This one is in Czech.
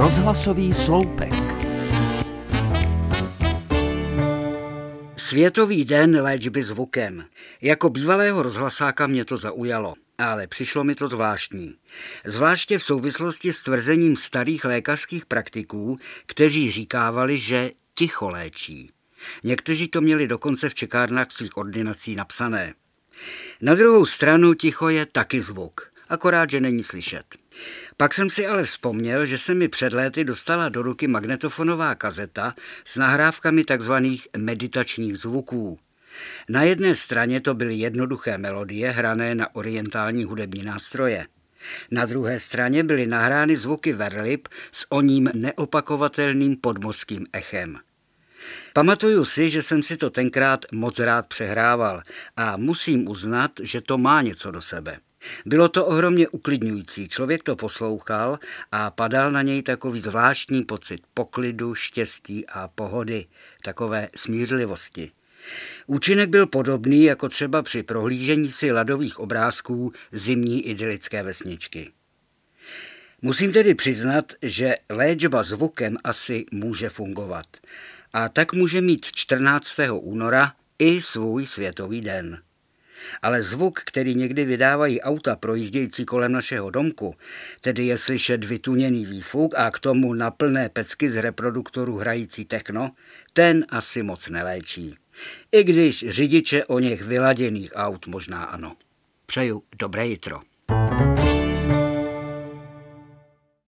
Rozhlasový sloupek. Světový den léčby zvukem. Jako bývalého rozhlasáka mě to zaujalo, ale přišlo mi to zvláštní. Zvláště v souvislosti s tvrzením starých lékařských praktiků, kteří říkávali, že ticho léčí. Někteří to měli dokonce v čekárnách svých ordinací napsané. Na druhou stranu ticho je taky zvuk, akorát, že není slyšet. Pak jsem si ale vzpomněl, že se mi před léty dostala do ruky magnetofonová kazeta s nahrávkami takzvaných meditačních zvuků. Na jedné straně to byly jednoduché melodie hrané na orientální hudební nástroje. Na druhé straně byly nahrány zvuky verlip s oním neopakovatelným podmořským echem. Pamatuju si, že jsem si to tenkrát moc rád přehrával a musím uznat, že to má něco do sebe. Bylo to ohromně uklidňující, člověk to poslouchal a padal na něj takový zvláštní pocit poklidu, štěstí a pohody, takové smířlivosti. Účinek byl podobný jako třeba při prohlížení si ladových obrázků zimní idylické vesničky. Musím tedy přiznat, že léčba zvukem asi může fungovat. A tak může mít 14. února i svůj světový den. Ale zvuk, který někdy vydávají auta projíždějící kolem našeho domku, tedy je slyšet vytuněný výfuk a k tomu na plné pecky z reproduktoru hrající techno, ten asi moc neléčí. I když řidiče o něch vyladěných aut možná ano. Přeju dobré jitro.